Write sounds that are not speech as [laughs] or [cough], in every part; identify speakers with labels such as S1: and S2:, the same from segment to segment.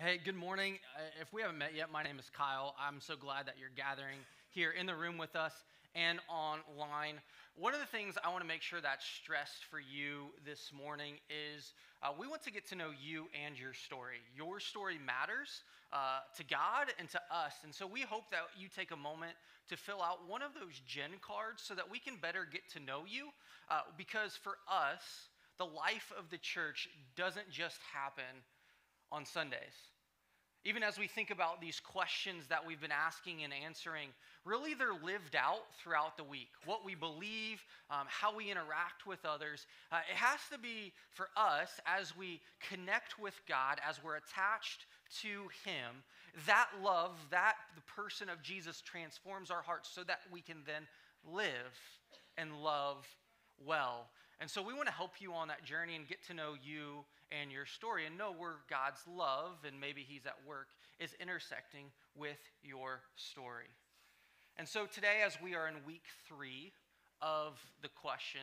S1: Hey, good morning. Uh, If we haven't met yet, my name is Kyle. I'm so glad that you're gathering here in the room with us and online. One of the things I want to make sure that's stressed for you this morning is uh, we want to get to know you and your story. Your story matters uh, to God and to us. And so we hope that you take a moment to fill out one of those gen cards so that we can better get to know you. Uh, because for us, the life of the church doesn't just happen on Sundays. Even as we think about these questions that we've been asking and answering, really they're lived out throughout the week. What we believe, um, how we interact with others. Uh, it has to be for us as we connect with God, as we're attached to Him, that love, that the person of Jesus transforms our hearts so that we can then live and love well. And so we want to help you on that journey and get to know you and your story and know where God's love and maybe He's at work is intersecting with your story. And so today, as we are in week three of the question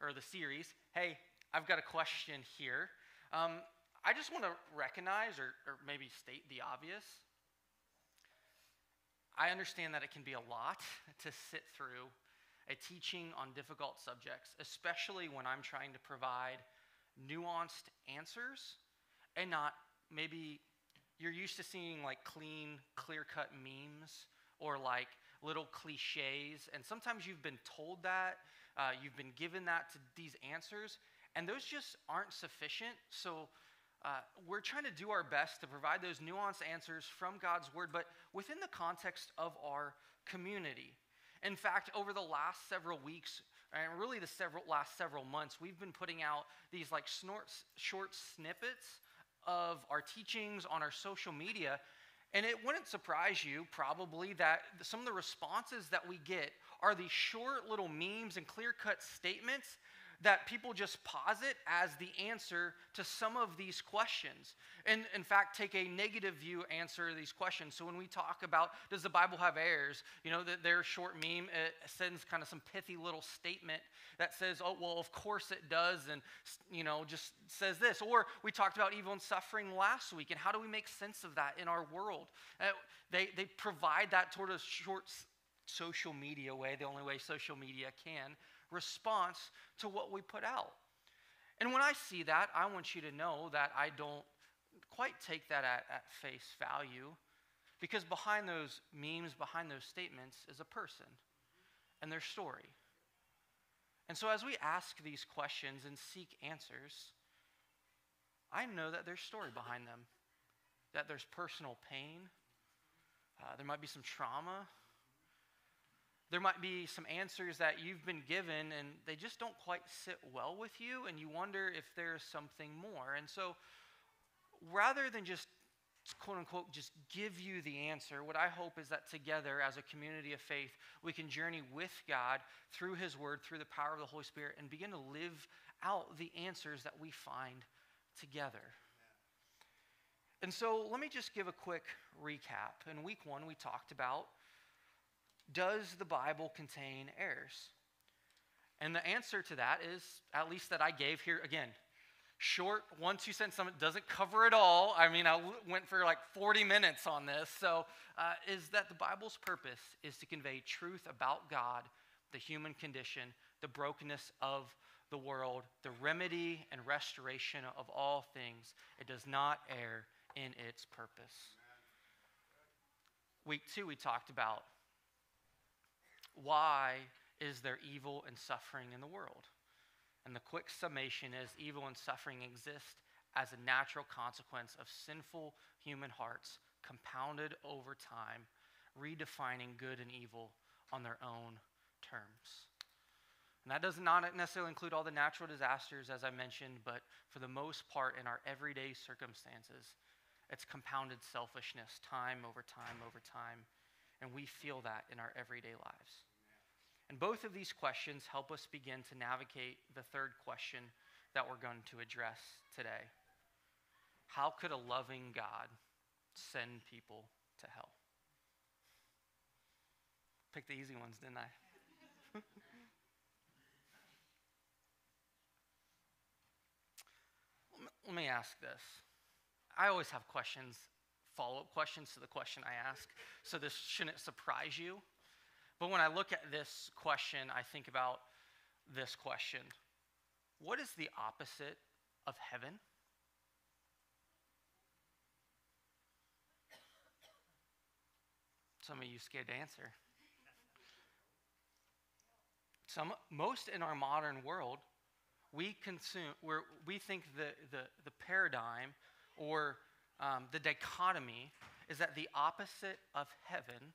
S1: or the series, hey, I've got a question here. Um, I just want to recognize or, or maybe state the obvious. I understand that it can be a lot [laughs] to sit through a teaching on difficult subjects, especially when I'm trying to provide nuanced answers and not maybe you're used to seeing like clean, clear cut memes or like little cliches. And sometimes you've been told that, uh, you've been given that to these answers, and those just aren't sufficient. So uh, we're trying to do our best to provide those nuanced answers from God's word, but within the context of our community. In fact, over the last several weeks, and really the several, last several months, we've been putting out these like snorts, short snippets of our teachings on our social media. And it wouldn't surprise you, probably, that some of the responses that we get are these short little memes and clear cut statements that people just posit as the answer to some of these questions. And in fact, take a negative view answer to these questions. So when we talk about does the Bible have errors, you know, that their short meme sends kind of some pithy little statement that says, oh, well, of course it does, and, you know, just says this. Or we talked about evil and suffering last week, and how do we make sense of that in our world? Uh, they, they provide that sort of short social media way, the only way social media can response to what we put out. And when I see that, I want you to know that I don't quite take that at, at face value because behind those memes, behind those statements, is a person and their story. And so as we ask these questions and seek answers, I know that there's story behind them, that there's personal pain, uh, there might be some trauma, there might be some answers that you've been given and they just don't quite sit well with you, and you wonder if there's something more. And so, rather than just quote unquote just give you the answer, what I hope is that together as a community of faith, we can journey with God through His Word, through the power of the Holy Spirit, and begin to live out the answers that we find together. And so, let me just give a quick recap. In week one, we talked about does the Bible contain errors? And the answer to that is, at least that I gave here again, short, one, two sentence summit doesn't cover it all. I mean, I went for like 40 minutes on this. So, uh, is that the Bible's purpose is to convey truth about God, the human condition, the brokenness of the world, the remedy and restoration of all things. It does not err in its purpose. Week two, we talked about why is there evil and suffering in the world? And the quick summation is evil and suffering exist as a natural consequence of sinful human hearts compounded over time, redefining good and evil on their own terms. And that does not necessarily include all the natural disasters, as I mentioned, but for the most part, in our everyday circumstances, it's compounded selfishness time over time over time. And we feel that in our everyday lives. And both of these questions help us begin to navigate the third question that we're going to address today. How could a loving God send people to hell? Pick the easy ones, didn't I? [laughs] Let me ask this I always have questions, follow up questions to the question I ask, so this shouldn't surprise you. But when I look at this question, I think about this question What is the opposite of heaven? Some of you scared to answer. Some, most in our modern world, we consume, we we think the, the, the paradigm or um, the dichotomy is that the opposite of heaven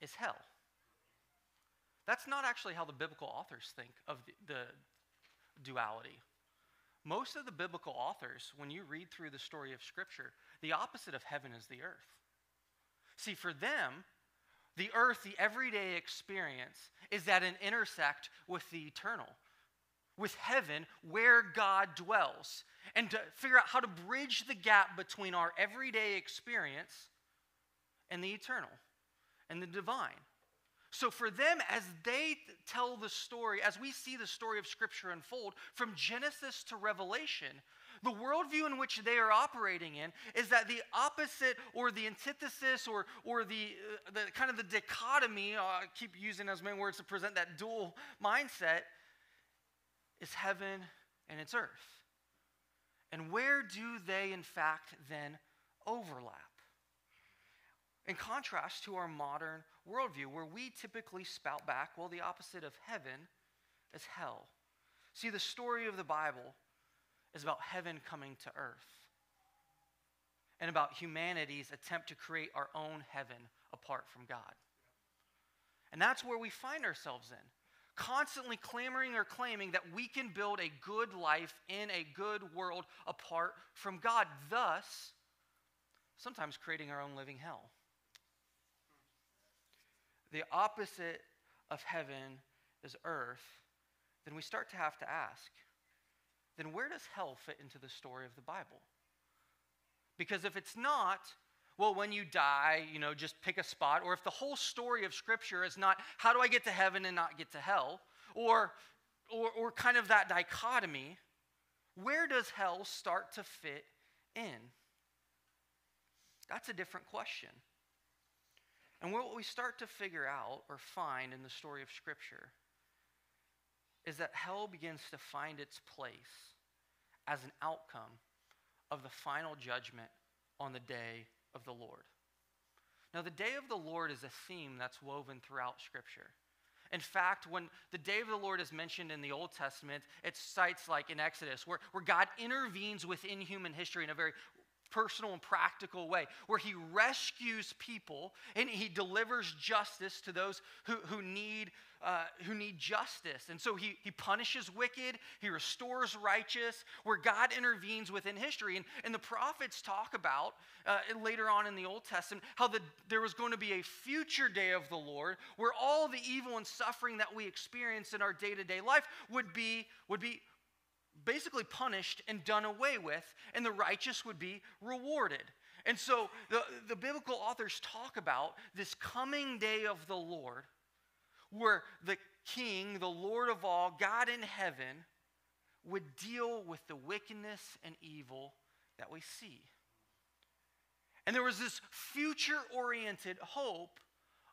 S1: is hell. That's not actually how the biblical authors think of the, the duality. Most of the biblical authors, when you read through the story of Scripture, the opposite of heaven is the earth. See, for them, the earth, the everyday experience, is at an intersect with the eternal, with heaven where God dwells. And to figure out how to bridge the gap between our everyday experience and the eternal and the divine. So, for them, as they tell the story, as we see the story of Scripture unfold from Genesis to Revelation, the worldview in which they are operating in is that the opposite or the antithesis or, or the, uh, the kind of the dichotomy, uh, I keep using as many words to present that dual mindset, is heaven and it's earth. And where do they, in fact, then overlap? In contrast to our modern worldview, where we typically spout back, well, the opposite of heaven is hell. See, the story of the Bible is about heaven coming to earth and about humanity's attempt to create our own heaven apart from God. And that's where we find ourselves in. Constantly clamoring or claiming that we can build a good life in a good world apart from God, thus, sometimes creating our own living hell. The opposite of heaven is earth, then we start to have to ask then where does hell fit into the story of the Bible? Because if it's not, well, when you die, you know, just pick a spot, or if the whole story of Scripture is not how do I get to heaven and not get to hell, or, or, or kind of that dichotomy, where does hell start to fit in? That's a different question. And what we start to figure out or find in the story of Scripture is that hell begins to find its place as an outcome of the final judgment on the day of the Lord. Now, the day of the Lord is a theme that's woven throughout Scripture. In fact, when the day of the Lord is mentioned in the Old Testament, it cites like in Exodus, where, where God intervenes within human history in a very personal and practical way, where he rescues people and he delivers justice to those who, who, need, uh, who need justice. And so he, he punishes wicked, he restores righteous, where God intervenes within history. And, and the prophets talk about uh, later on in the Old Testament how the, there was going to be a future day of the Lord where all the evil and suffering that we experience in our day to day life would be, would be basically punished and done away with, and the righteous would be rewarded. And so the, the biblical authors talk about this coming day of the Lord where the king, the Lord of all, God in heaven, would deal with the wickedness and evil that we see. And there was this future oriented hope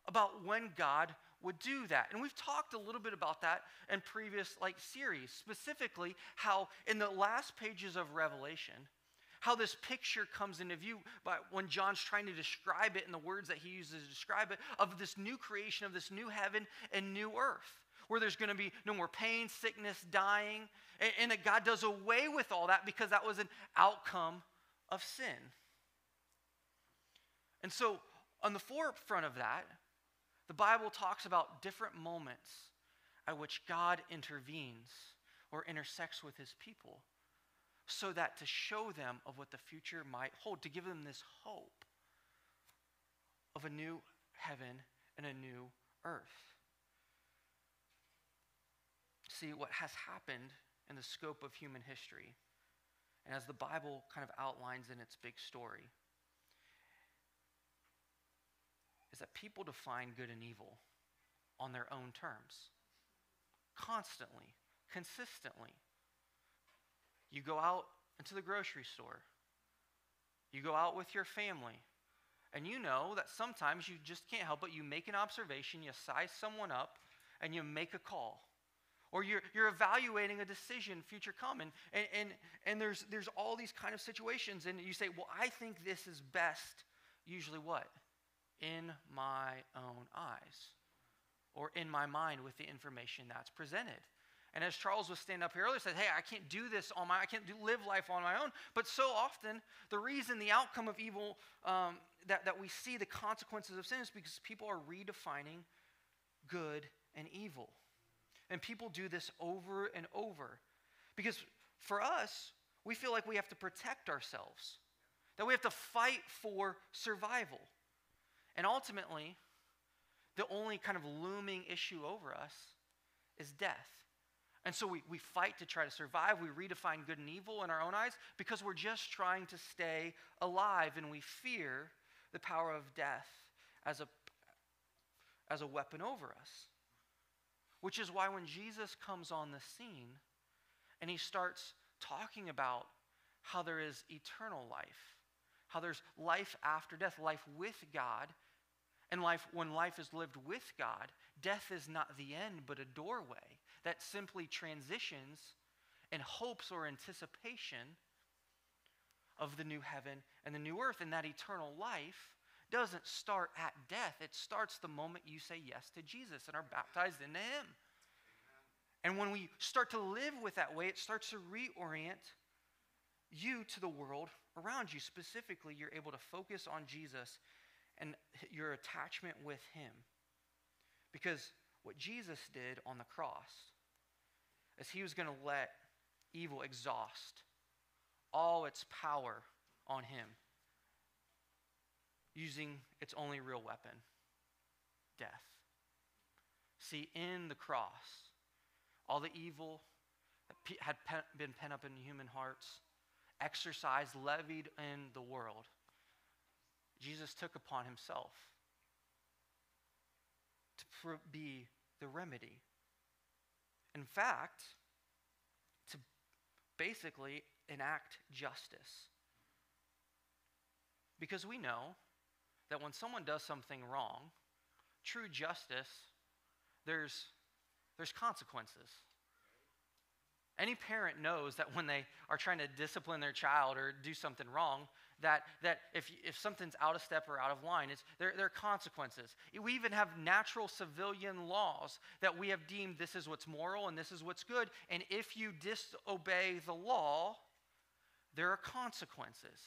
S1: about when God would do that. And we've talked a little bit about that in previous like series, specifically how in the last pages of Revelation, how this picture comes into view by when John's trying to describe it in the words that he uses to describe it of this new creation of this new heaven and new earth where there's going to be no more pain, sickness, dying, and, and that God does away with all that because that was an outcome of sin. And so, on the forefront of that, the Bible talks about different moments at which God intervenes or intersects with his people so that to show them of what the future might hold, to give them this hope of a new heaven and a new earth. See, what has happened in the scope of human history, and as the Bible kind of outlines in its big story, is that people define good and evil on their own terms. Constantly, consistently. You go out into the grocery store You go out with your family, and you know that sometimes you just can't help but you make an observation, you size someone up, and you make a call. Or you're, you're evaluating a decision future come. And, and, and, and there's, there's all these kind of situations. And you say, well, I think this is best. Usually what? In my own eyes. Or in my mind with the information that's presented. And as Charles was standing up here earlier, said, "Hey, I can't do this on my, I can't do, live life on my own." But so often, the reason the outcome of evil um, that that we see the consequences of sin is because people are redefining good and evil, and people do this over and over, because for us, we feel like we have to protect ourselves, that we have to fight for survival, and ultimately, the only kind of looming issue over us is death. And so we, we fight to try to survive. We redefine good and evil in our own eyes because we're just trying to stay alive and we fear the power of death as a, as a weapon over us. Which is why when Jesus comes on the scene and he starts talking about how there is eternal life, how there's life after death, life with God, and life when life is lived with God, death is not the end but a doorway that simply transitions in hopes or anticipation of the new heaven and the new earth. And that eternal life doesn't start at death, it starts the moment you say yes to Jesus and are baptized into Him. And when we start to live with that way, it starts to reorient you to the world around you. Specifically, you're able to focus on Jesus and your attachment with Him. Because what Jesus did on the cross is he was going to let evil exhaust all its power on him using its only real weapon death. See, in the cross, all the evil that had been pent up in human hearts, exercised, levied in the world, Jesus took upon himself to be the remedy in fact, to basically enact justice. Because we know that when someone does something wrong, true justice, there's, there's consequences. Any parent knows that when they are trying to discipline their child or do something wrong, that, that if, if something's out of step or out of line, it's, there, there are consequences. We even have natural civilian laws that we have deemed this is what's moral and this is what's good. And if you disobey the law, there are consequences.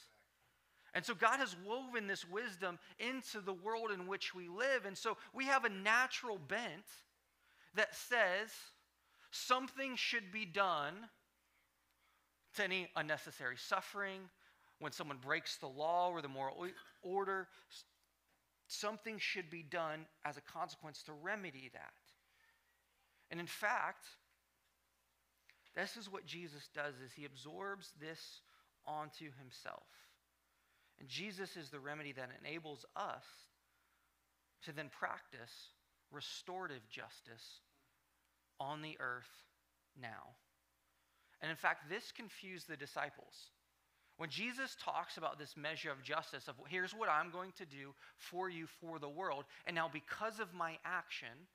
S1: And so God has woven this wisdom into the world in which we live. And so we have a natural bent that says something should be done to any unnecessary suffering, when someone breaks the law or the moral order, something should be done as a consequence to remedy that. And in fact, this is what Jesus does is he absorbs this onto himself. And Jesus is the remedy that enables us to then practice restorative justice on the earth now. And in fact, this confused the disciples. When Jesus talks about this measure of justice, of here's what I'm going to do for you for the world, and now because of my action,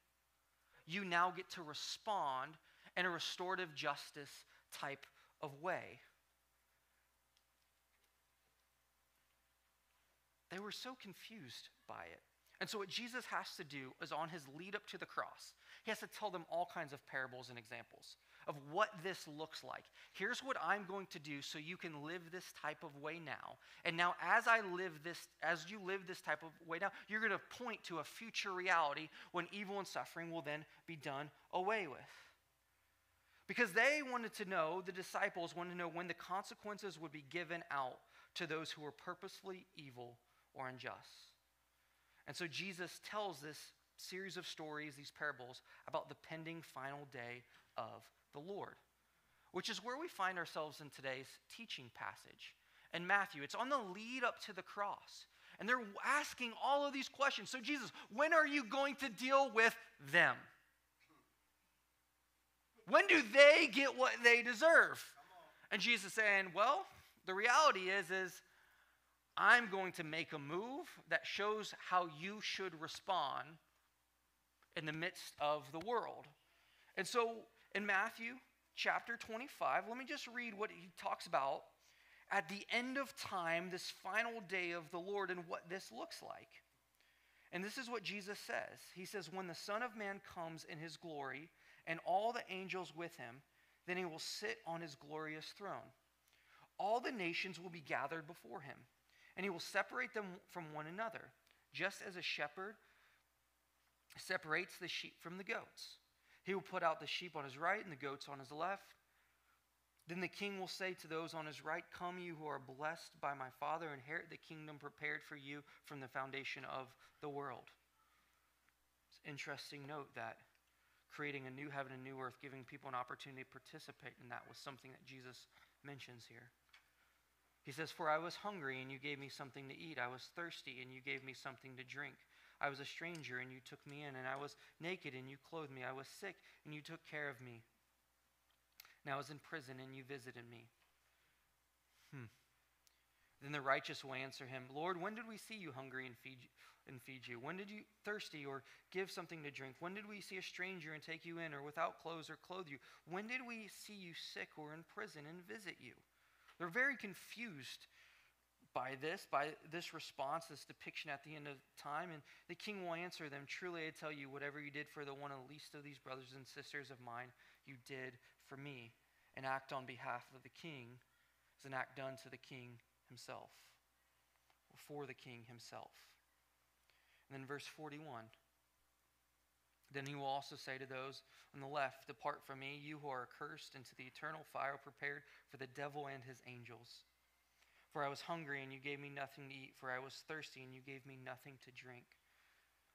S1: you now get to respond in a restorative justice type of way. They were so confused by it. And so, what Jesus has to do is on his lead up to the cross, he has to tell them all kinds of parables and examples of what this looks like. Here's what I'm going to do so you can live this type of way now. And now, as I live this, as you live this type of way now, you're going to point to a future reality when evil and suffering will then be done away with. Because they wanted to know, the disciples wanted to know when the consequences would be given out to those who were purposefully evil or unjust. And so Jesus tells this series of stories, these parables, about the pending final day of the Lord, which is where we find ourselves in today's teaching passage. In Matthew, it's on the lead up to the cross. And they're asking all of these questions. So, Jesus, when are you going to deal with them? When do they get what they deserve? And Jesus saying, Well, the reality is, is I'm going to make a move that shows how you should respond in the midst of the world. And so in Matthew chapter 25, let me just read what he talks about at the end of time, this final day of the Lord, and what this looks like. And this is what Jesus says He says, When the Son of Man comes in his glory, and all the angels with him, then he will sit on his glorious throne. All the nations will be gathered before him, and he will separate them from one another, just as a shepherd separates the sheep from the goats. He will put out the sheep on his right and the goats on his left. Then the king will say to those on his right, Come, you who are blessed by my Father, inherit the kingdom prepared for you from the foundation of the world. It's an interesting note that creating a new heaven and new earth, giving people an opportunity to participate in that was something that Jesus mentions here. He says, For I was hungry, and you gave me something to eat. I was thirsty, and you gave me something to drink. I was a stranger, and you took me in. And I was naked, and you clothed me. I was sick, and you took care of me. And I was in prison, and you visited me. Hmm. Then the righteous will answer him, Lord, when did we see you hungry and feed, and feed you? When did you thirsty or give something to drink? When did we see a stranger and take you in, or without clothes or clothe you? When did we see you sick or in prison and visit you? They're very confused by this, by this response, this depiction at the end of time. And the king will answer them Truly, I tell you, whatever you did for the one of the least of these brothers and sisters of mine, you did for me. An act on behalf of the king is an act done to the king himself, or for the king himself. And then verse 41. Then he will also say to those on the left, Depart from me, you who are accursed, into the eternal fire prepared for the devil and his angels. For I was hungry, and you gave me nothing to eat. For I was thirsty, and you gave me nothing to drink.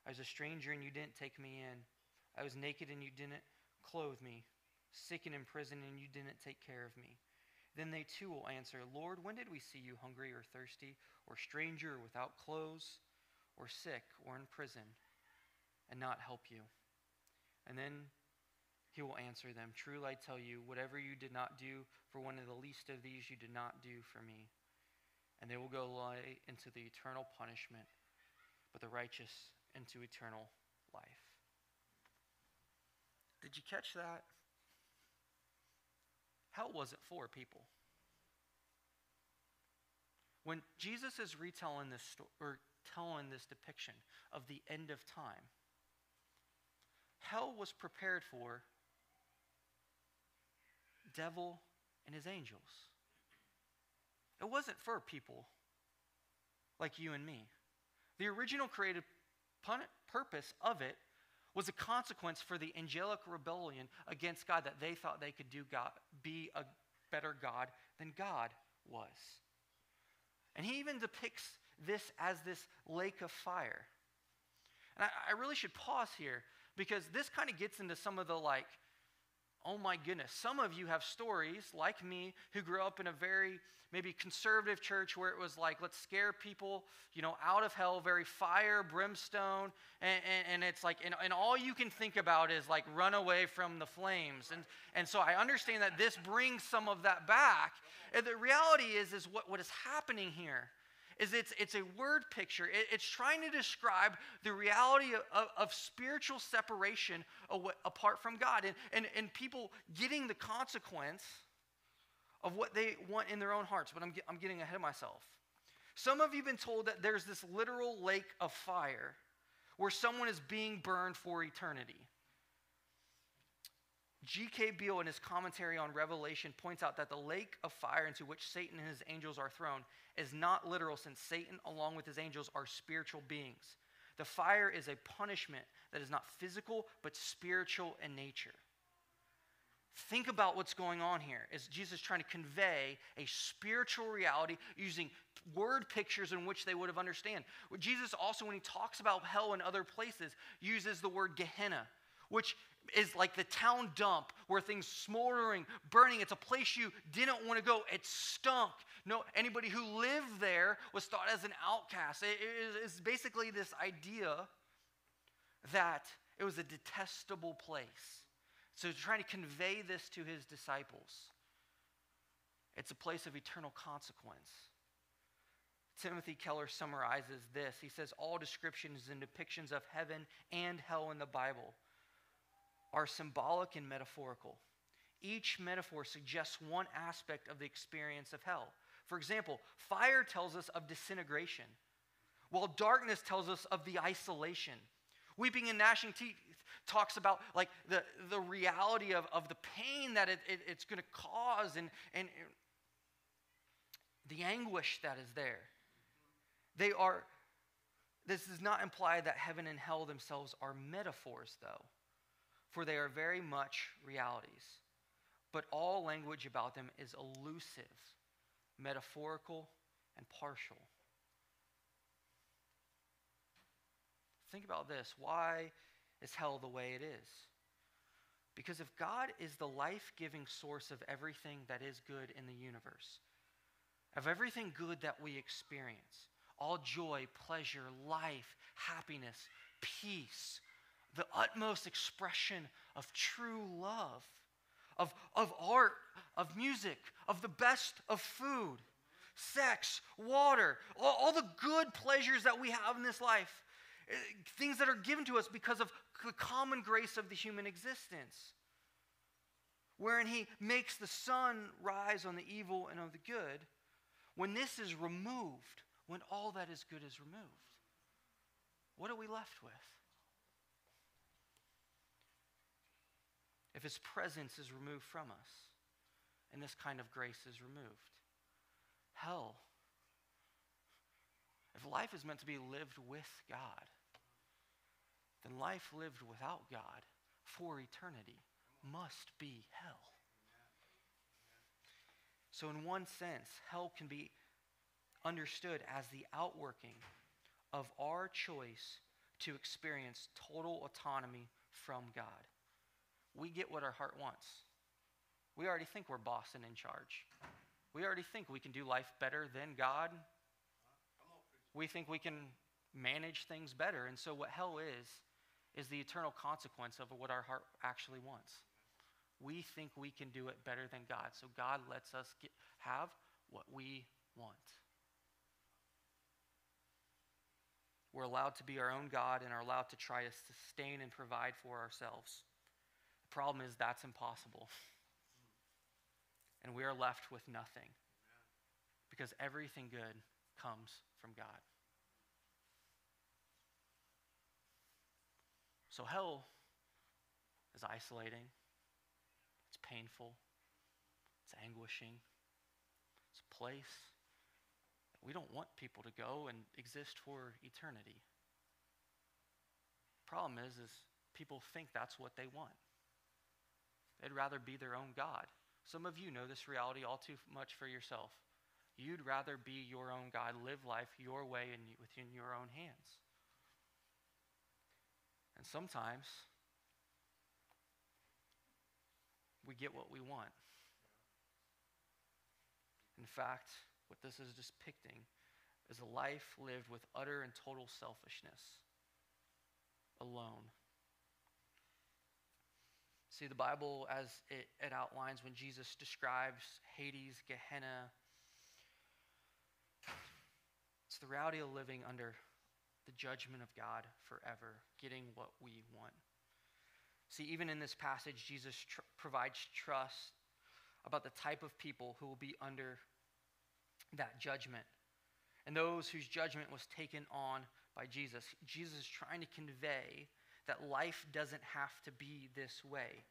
S1: I was a stranger, and you didn't take me in. I was naked, and you didn't clothe me. Sick and in prison, and you didn't take care of me. Then they too will answer, Lord, when did we see you hungry or thirsty, or stranger, or without clothes, or sick, or in prison, and not help you? And then he will answer them, Truly I tell you, whatever you did not do for one of the least of these, you did not do for me and they will go lie into the eternal punishment, but the righteous into eternal life. Did you catch that? Hell wasn't for people. When Jesus is retelling this story, or telling this depiction of the end of time, hell was prepared for devil and his angels. It wasn't for people like you and me. The original created purpose of it was a consequence for the angelic rebellion against God that they thought they could do God, be a better God than God was. And he even depicts this as this lake of fire. And I, I really should pause here because this kind of gets into some of the like, oh my goodness, some of you have stories like me who grew up in a very maybe conservative church where it was like, let's scare people, you know, out of hell, very fire, brimstone. And, and, and it's like, and, and all you can think about is like run away from the flames. And, and so I understand that this brings some of that back. And the reality is, is what, what is happening here is it's, it's a word picture. It, it's trying to describe the reality of, of, spiritual separation apart from God and, and, and people getting the consequence of what they want in their own hearts, but I'm, I'm getting ahead of myself. Some of you have been told that there's this literal lake of fire where someone is being burned for eternity. G.K. Beale, in his commentary on Revelation, points out that the lake of fire into which Satan and his angels are thrown is not literal, since Satan, along with his angels, are spiritual beings. The fire is a punishment that is not physical, but spiritual in nature. Think about what's going on here. Is Jesus trying to convey a spiritual reality using word pictures in which they would have understand? Jesus also, when he talks about hell in other places, uses the word Gehenna, which is like the town dump where things smoldering, burning. It's a place you didn't want to go. It stunk. No, anybody who lived there was thought as an outcast. It is basically this idea that it was a detestable place. So, trying to convey this to his disciples, it's a place of eternal consequence. Timothy Keller summarizes this. He says, All descriptions and depictions of heaven and hell in the Bible are symbolic and metaphorical. Each metaphor suggests one aspect of the experience of hell. For example, fire tells us of disintegration, while darkness tells us of the isolation. Weeping and gnashing teeth talks about like the, the reality of, of the pain that it, it it's going to cause and, and the anguish that is there. They are, this does not imply that heaven and hell themselves are metaphors, though, for they are very much realities. But all language about them is elusive, metaphorical, and partial. Think about this. Why is hell the way it is? Because if God is the life giving source of everything that is good in the universe, of everything good that we experience, all joy, pleasure, life, happiness, peace, the utmost expression of true love, of, of art, of music, of the best of food, sex, water, all, all the good pleasures that we have in this life, eh, things that are given to us because of the common grace of the human existence. Wherein he makes the sun rise on the evil and on the good. When this is removed, when all that is good is removed? What are we left with? If his presence is removed from us and this kind of grace is removed, hell, if life is meant to be lived with God, then life lived without God for eternity must be hell. So, in one sense, hell can be understood as the outworking of our choice to experience total autonomy from God. We get what our heart wants. We already think we're boss and in charge. We already think we can do life better than God. We think we can manage things better. And so, what hell is, is the eternal consequence of what our heart actually wants. We think we can do it better than God. So, God lets us get, have what we want. We're allowed to be our own God and are allowed to try to sustain and provide for ourselves. Problem is that's impossible. And we are left with nothing because everything good comes from God. So hell is isolating, it's painful, it's anguishing, it's a place we don't want people to go and exist for eternity. Problem is, is people think that's what they want. They'd rather be their own God. Some of you know this reality all too much for yourself. You'd rather be your own God, live life your way and within your own hands. And sometimes we get what we want. In fact, what this is depicting is a life lived with utter and total selfishness alone. See, the Bible, as it, it outlines when Jesus describes Hades, Gehenna, it's the reality of living under the judgment of God forever, getting what we want. See, even in this passage, Jesus tr- provides trust about the type of people who will be under that judgment and those whose judgment was taken on by Jesus. Jesus is trying to convey that life doesn't have to be this way.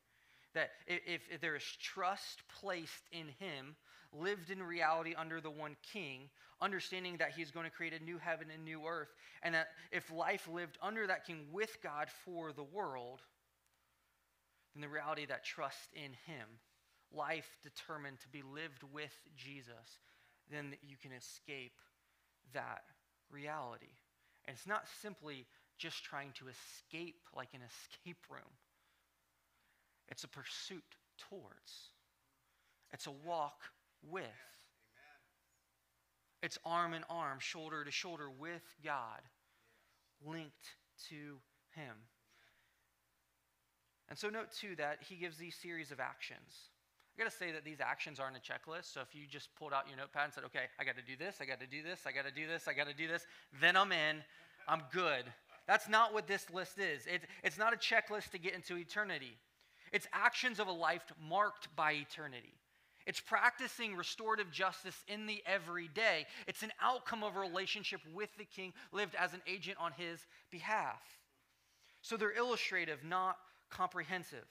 S1: That if, if, there is trust placed in him, lived in reality under the one king, understanding that he's going to create a new heaven and new earth, and that if life lived under that king with God for the world, then the reality that trust in him, life determined to be lived with Jesus, then you can escape that reality. And it's not simply just trying to escape like an escape room, it's a pursuit towards, it's a walk with. It's arm in arm, shoulder to shoulder with God, linked to Him. And so, note too that He gives these series of actions. I got to say that these actions aren't a checklist. So if you just pulled out your notepad and said, okay, I got to do this, I got to do this, I got to do this, I got to do this, then I'm in, I'm good. That's not what this list is. It, it's not a checklist to get into eternity. It's actions of a life marked by eternity. It's practicing restorative justice in the everyday. It's an outcome of a relationship with the king lived as an agent on his behalf. So they're illustrative, not comprehensive.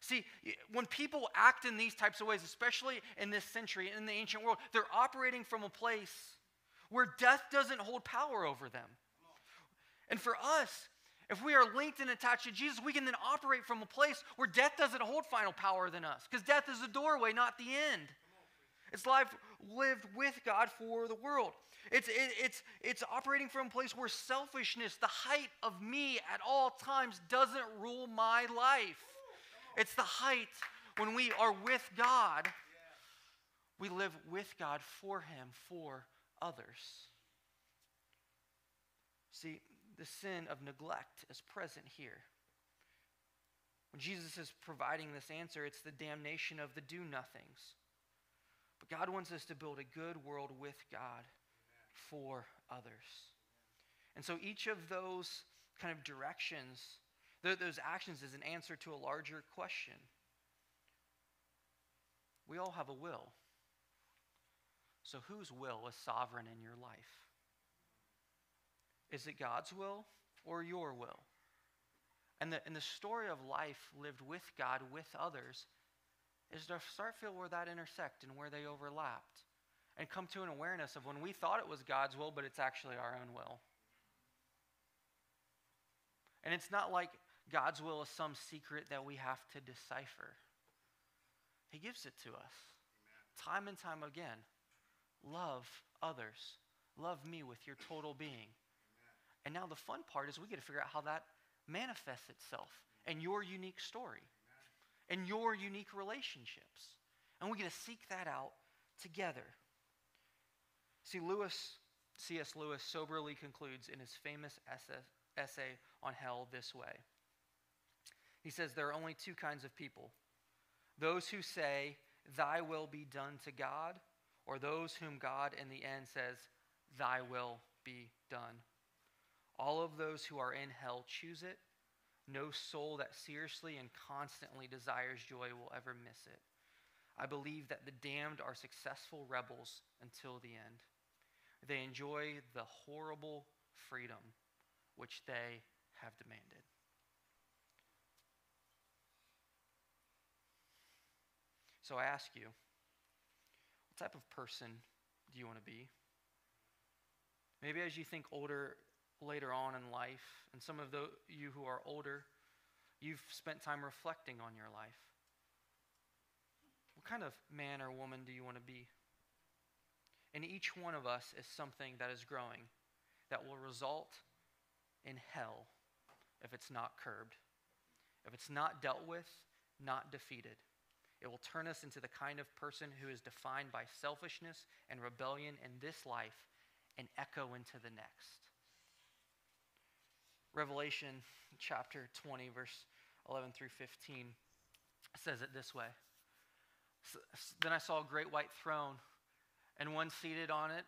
S1: See, when people act in these types of ways, especially in this century, in the ancient world, they're operating from a place where death doesn't hold power over them. And for us, if we are linked and attached to Jesus, we can then operate from a place where death doesn't hold final power than us, because death is the doorway, not the end. It's life lived with God for the world. It's, it, it's, it's operating from a place where selfishness, the height of me at all times, doesn't rule my life. It's the height when we are with God. We live with God for Him, for others. See, the sin of neglect is present here. When Jesus is providing this answer, it's the damnation of the do nothings. But God wants us to build a good world with God for others. And so each of those kind of directions those actions is an answer to a larger question. We all have a will. So, whose will is sovereign in your life? Is it God's will or your will? And the, and the story of life lived with God, with others, is to start feel where that intersect and where they overlapped. And come to an awareness of when we thought it was God's will, but it's actually our own will. And it's not like God's will is some secret that we have to decipher. He gives it to us Amen. time and time again. Love others. Love me with your total being. And now the fun part is we get to figure out how that manifests itself in your unique story, and your unique relationships. And we get to seek that out together. See, Lewis, C.S. Lewis soberly concludes in his famous essay, essay on hell this way. He says there are only two kinds of people those who say, Thy will be done to God, or those whom God in the end says, Thy will be done. All of those who are in hell choose it. No soul that seriously and constantly desires joy will ever miss it. I believe that the damned are successful rebels until the end. They enjoy the horrible freedom which they have demanded. So I ask you, what type of person do you want to be? Maybe as you think older later on in life, and some of the, you who are older, you've spent time reflecting on your life. What kind of man or woman do you want to be? And each one of us is something that is growing that will result in hell if it's not curbed, if it's not dealt with, not defeated. It will turn us into the kind of person who is defined by selfishness and rebellion in this life and echo into the next. Revelation chapter 20, verse 11 through 15 says it this way Then I saw a great white throne, and one seated on it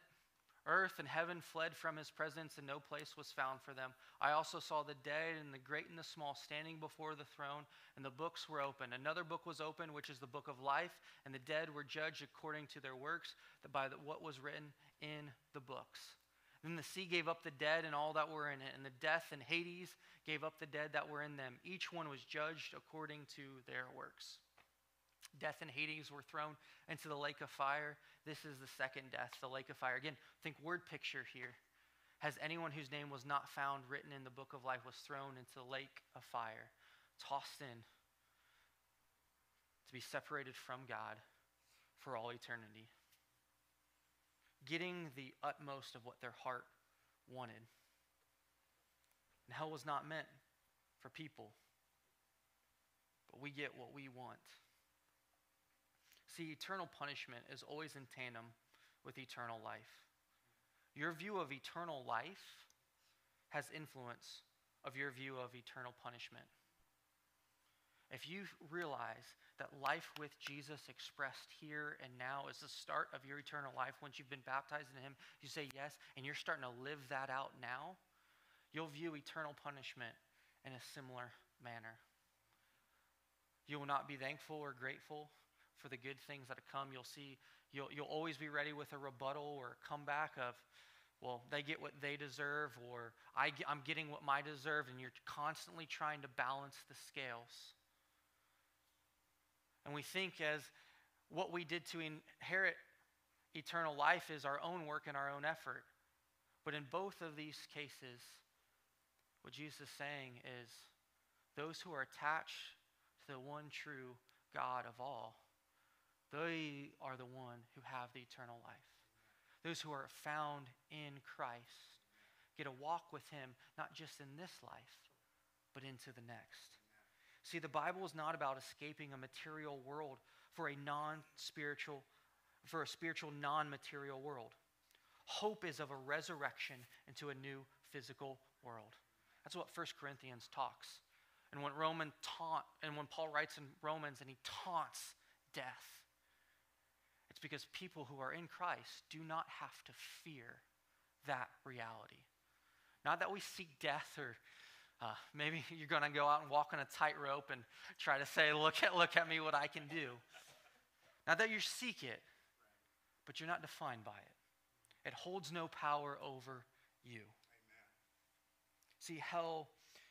S1: Earth and heaven fled from his presence, and no place was found for them. I also saw the dead and the great and the small standing before the throne, and the books were opened. Another book was opened, which is the book of life, and the dead were judged according to their works by what was written in the books. Then the sea gave up the dead and all that were in it, and the death and Hades gave up the dead that were in them. Each one was judged according to their works. Death and Hades were thrown into the lake of fire. This is the second death, the lake of fire. Again, think word picture here. Has anyone whose name was not found written in the book of life was thrown into the lake of fire, tossed in to be separated from God for all eternity, getting the utmost of what their heart wanted. And hell was not meant for people, but we get what we want. See, eternal punishment is always in tandem with eternal life. Your view of eternal life has influence of your view of eternal punishment. If you realize that life with Jesus expressed here and now is the start of your eternal life once you've been baptized in Him, you say yes, and you're starting to live that out now, you'll view eternal punishment in a similar manner. You will not be thankful or grateful for the good things that have come. You'll see, you'll, you'll always be ready with a rebuttal or a comeback of, well, they get what they deserve, or I, I'm getting what my deserve, and you're constantly trying to balance the scales. And we think as what we did to inherit eternal life is our own work and our own effort. But in both of these cases, what Jesus is saying is those who are attached to the one true God of all, they are the one who have the eternal life. Those who are found in Christ get a walk with him, not just in this life, but into the next. See, the Bible is not about escaping a material world for a non spiritual, for a spiritual non material world. Hope is of a resurrection into a new physical world. That's what 1 Corinthians talks. And when Roman taunt, and when Paul writes in Romans and he taunts death, it's because people who are in Christ do not have to fear that reality. Not that we seek death or uh, maybe [laughs] you're going to go out and walk on a tightrope and try to say, look at, look at me, what I can do. Not that you seek it, but you're not defined by it. It holds no power over you. Amen. See, hell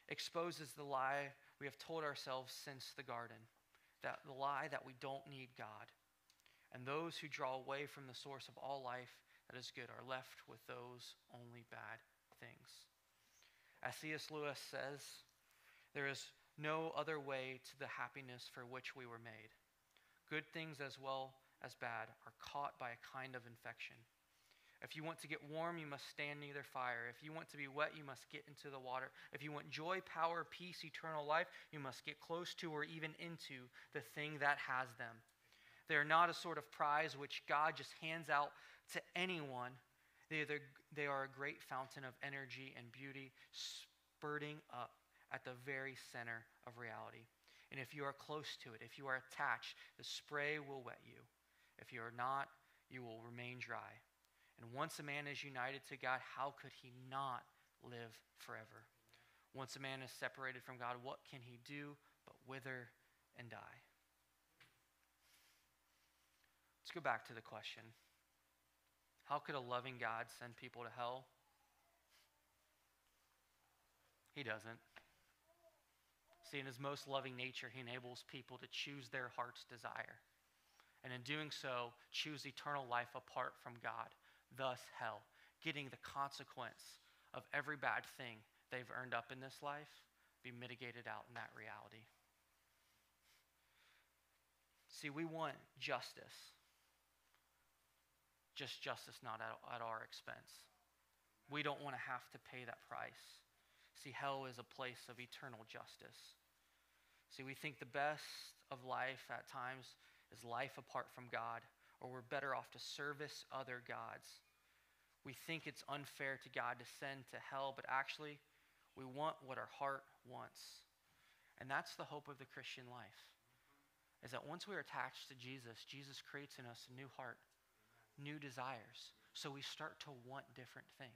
S1: exposes the lie we have told ourselves since the garden that the lie that we don't need God. And those who draw away from the source of all life that is good are left with those only bad things. As C.S. Lewis says, there is no other way to the happiness for which we were made. Good things as well as bad are caught by a kind of infection. If you want to get warm, you must stand near the fire. If you want to be wet, you must get into the water. If you want joy, power, peace, eternal life, you must get close to or even into the thing that has them. They are not a sort of prize which God just hands out to anyone they, they are a great fountain of energy and beauty, spurting up at the very center of reality. And if you are close to it, if you are attached, the spray will wet you. If you are not, you will remain dry. And once a man is united to God, how could he not live forever? Once a man is separated from God, what can he do but wither and die? Let's go back to the question how could a loving God send people to hell? He doesn't. See, in his most loving nature, he enables people to choose their heart's desire. And in doing so, choose eternal life apart from God, thus hell, getting the consequence of every bad thing they've earned up in this life be mitigated out in that reality. See, we want justice just justice not at, at our expense. We don't want to have to pay that price. See, hell is a place of eternal justice. See, we think the best of life at times is life apart from God, or we're better off to service other gods. We think it's unfair to God to send to hell, but actually, we want what our heart wants. And that's the hope of the Christian life. Is that once we're attached to Jesus, Jesus creates in us a new heart new desires. So we start to want different things.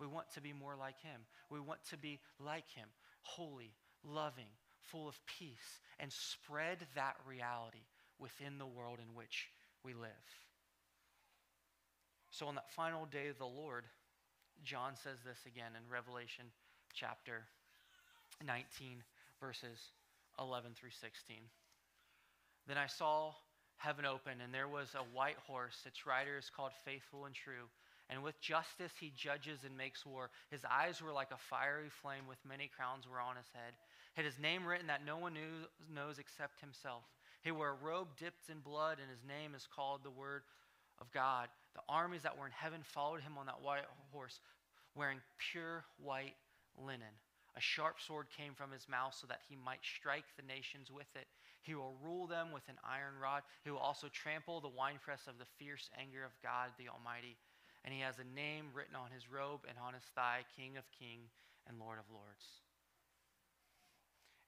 S1: We want to be more like Him. We want to be like Him, holy, loving, full of peace, and spread that reality within the world in which we live. So, on that final day of the Lord, John says this again in Revelation chapter 19, verses 11 through 16. Then I saw heaven opened, and there was a white horse. Its rider is called Faithful and True. And with justice he judges and makes war. His eyes were like a fiery flame, with many crowns were on his head. Had his name written that no one knew, knows except himself. He wore a robe dipped in blood, and his name is called the Word of God. The armies that were in heaven followed him on that white horse, wearing pure white linen. A sharp sword came from his mouth so that he might strike the nations with it. He will rule them with an iron rod. He will also trample the winepress of the fierce anger of God the Almighty. And he has a name written on his robe and on his thigh King of Kings and Lord of Lords.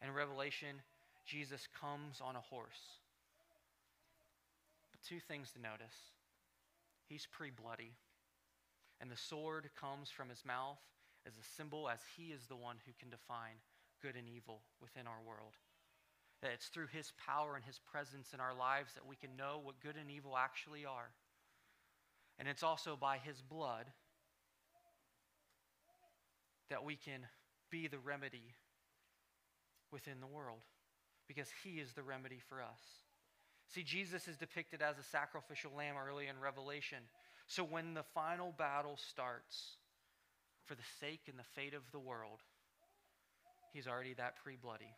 S1: In Revelation, Jesus comes on a horse. But two things to notice he's pre bloody, and the sword comes from his mouth as a symbol, as he is the one who can define good and evil within our world. That it's through his power and his presence in our lives that we can know what good and evil actually are. And it's also by his blood that we can be the remedy within the world because he is the remedy for us. See, Jesus is depicted as a sacrificial lamb early in Revelation. So when the final battle starts, for the sake and the fate of the world, he's already that pre bloody.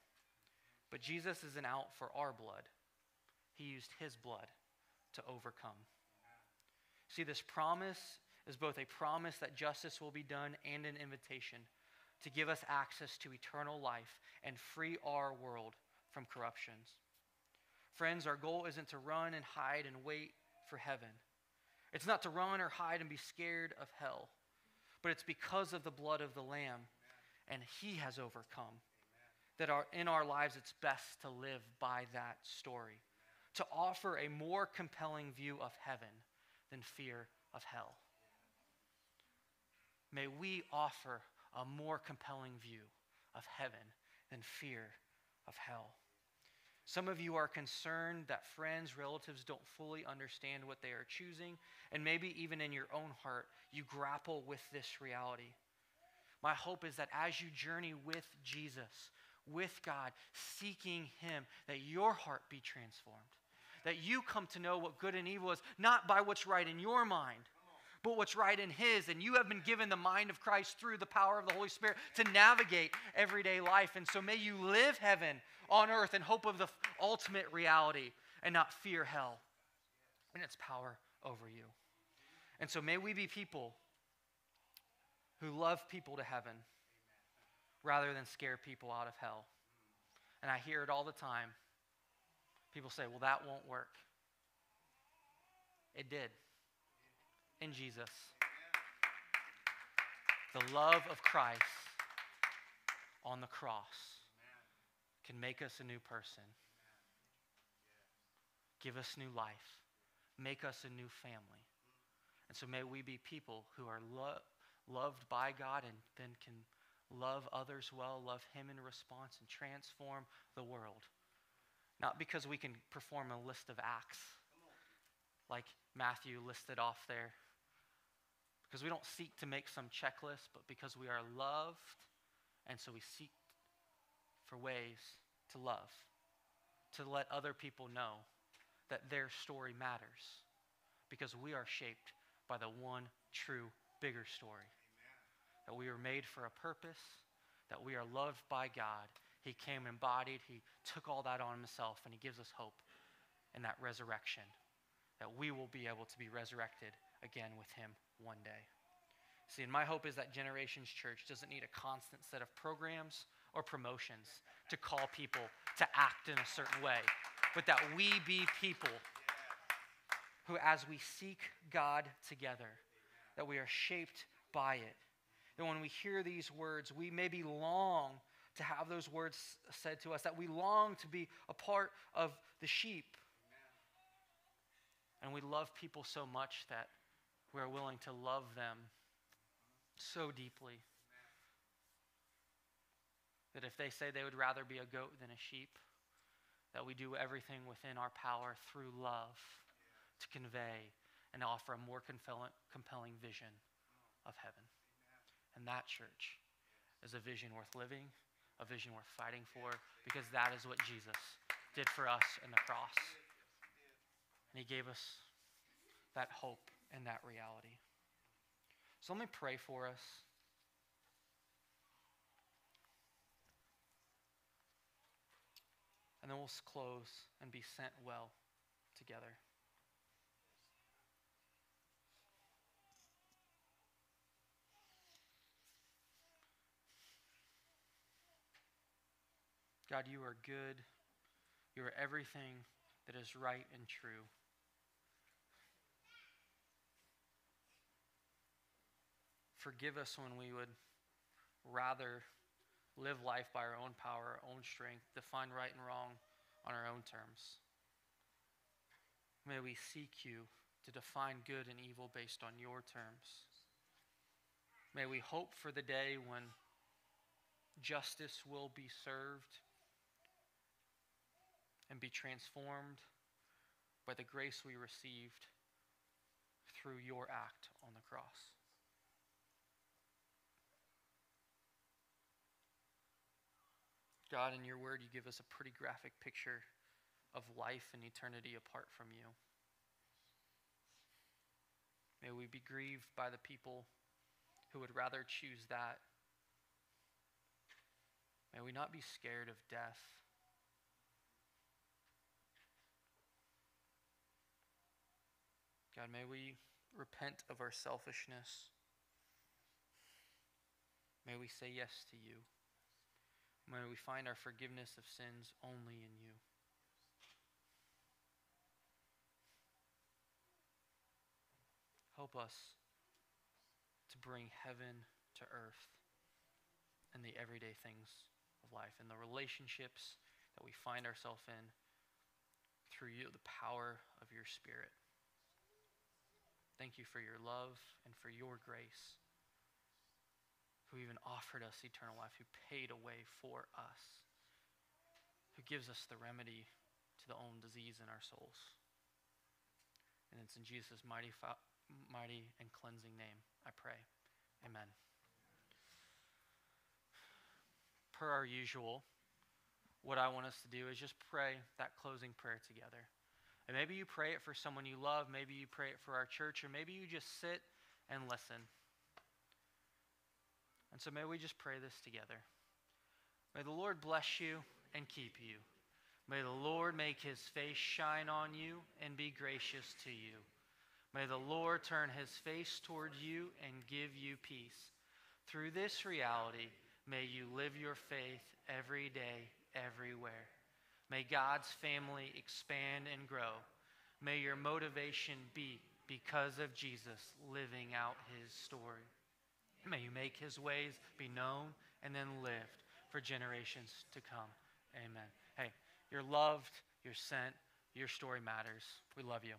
S1: But Jesus isn't out for our blood, he used his blood to overcome. See, this promise is both a promise that justice will be done and an invitation to give us access to eternal life and free our world from corruptions. Friends, our goal isn't to run and hide and wait for heaven. It's not to run or hide and be scared of hell, but it's because of the blood of the Lamb and He has overcome that are in our lives it's best to live by that story, to offer a more compelling view of heaven than fear of hell. May we offer a more compelling view of heaven than fear of hell. Some of you are concerned that friends, relatives don't fully understand what they are choosing, and maybe even in your own heart, you grapple with this reality. My hope is that as you journey with Jesus, with God, seeking Him, that your heart be transformed. That you come to know what good and evil is, not by what's right in your mind, but what's right in His. And you have been given the mind of Christ through the power of the Holy Spirit to navigate everyday life. And so may you live heaven on earth in hope of the ultimate reality and not fear hell and its power over you. And so may we be people who love people to heaven rather than scare people out of hell. And I hear it all the time. People say, well, that won't work. It did in Jesus. The love of Christ on the cross can make us a new person, give us new life, make us a new family. And so may we be people who are lo- loved by God and then can love others well, love Him in response, and transform the world. Not because we can perform a list of acts like Matthew listed off there, because we don't seek to make some checklist, but because we are loved, and so we seek for ways to love, to let other people know that their story matters, because we are shaped by the one true, bigger story. That we are made for a purpose, that we are loved by God. He came embodied, He took all that on Himself, and He gives us hope in that resurrection, that we will be able to be resurrected again with Him one day. See, and my hope is that Generations Church doesn't need a constant set of programs or promotions to call people to act in a certain way, but that we be people who, as we seek God together, that we are shaped by it. And when we hear these words, we maybe long to have those words said to us, that we long to be a part of the sheep. And we love people so much that we're willing to love them so deeply that if they say they would rather be a goat than a sheep, that we do everything within our power through love to convey and offer a more compelling vision of heaven. And that church is a vision worth living, a vision worth fighting for, because that is what Jesus did for us in the cross. And he gave us that hope and that reality. So let me pray for us. And then we'll close and be sent well together. God, you are good. You are everything that is right and true. Forgive us when we would rather live life by our own power, our own strength, define right and wrong on our own terms. May we seek you to define good and evil based on your terms. May we hope for the day when justice will be served and be transformed by the grace we received through your act on the cross. God, in your word, you give us a pretty graphic picture of life and eternity apart from you. May we be grieved by the people who would rather choose that. May we not be scared of death. God, may we repent of our selfishness. May we say yes to you. May we find our forgiveness of sins only in you. Help us to bring heaven to earth and the everyday things of life and the relationships that we find ourselves in through you, the power of your Spirit. Thank you for your love and for your grace who even offered us eternal life, who paid a way for us, who gives us the remedy to the own disease in our souls. And it's in Jesus' mighty, mighty and cleansing name I pray. Amen. Per our usual, what I want us to do is just pray that closing prayer together. And maybe you pray it for someone you love, maybe you pray it for our church, or maybe you just sit and listen. And so may we just pray this together. May the Lord bless you and keep you. May the Lord make his face shine on you and be gracious to you. May the Lord turn his face toward you and give you peace. Through this reality, may you live your faith every day, everywhere. May God's family expand and grow. May your motivation be because of Jesus living out his story. May you make his ways be known and then lived for generations to come. Amen. Hey, you're loved, you're sent, your story matters. We love you.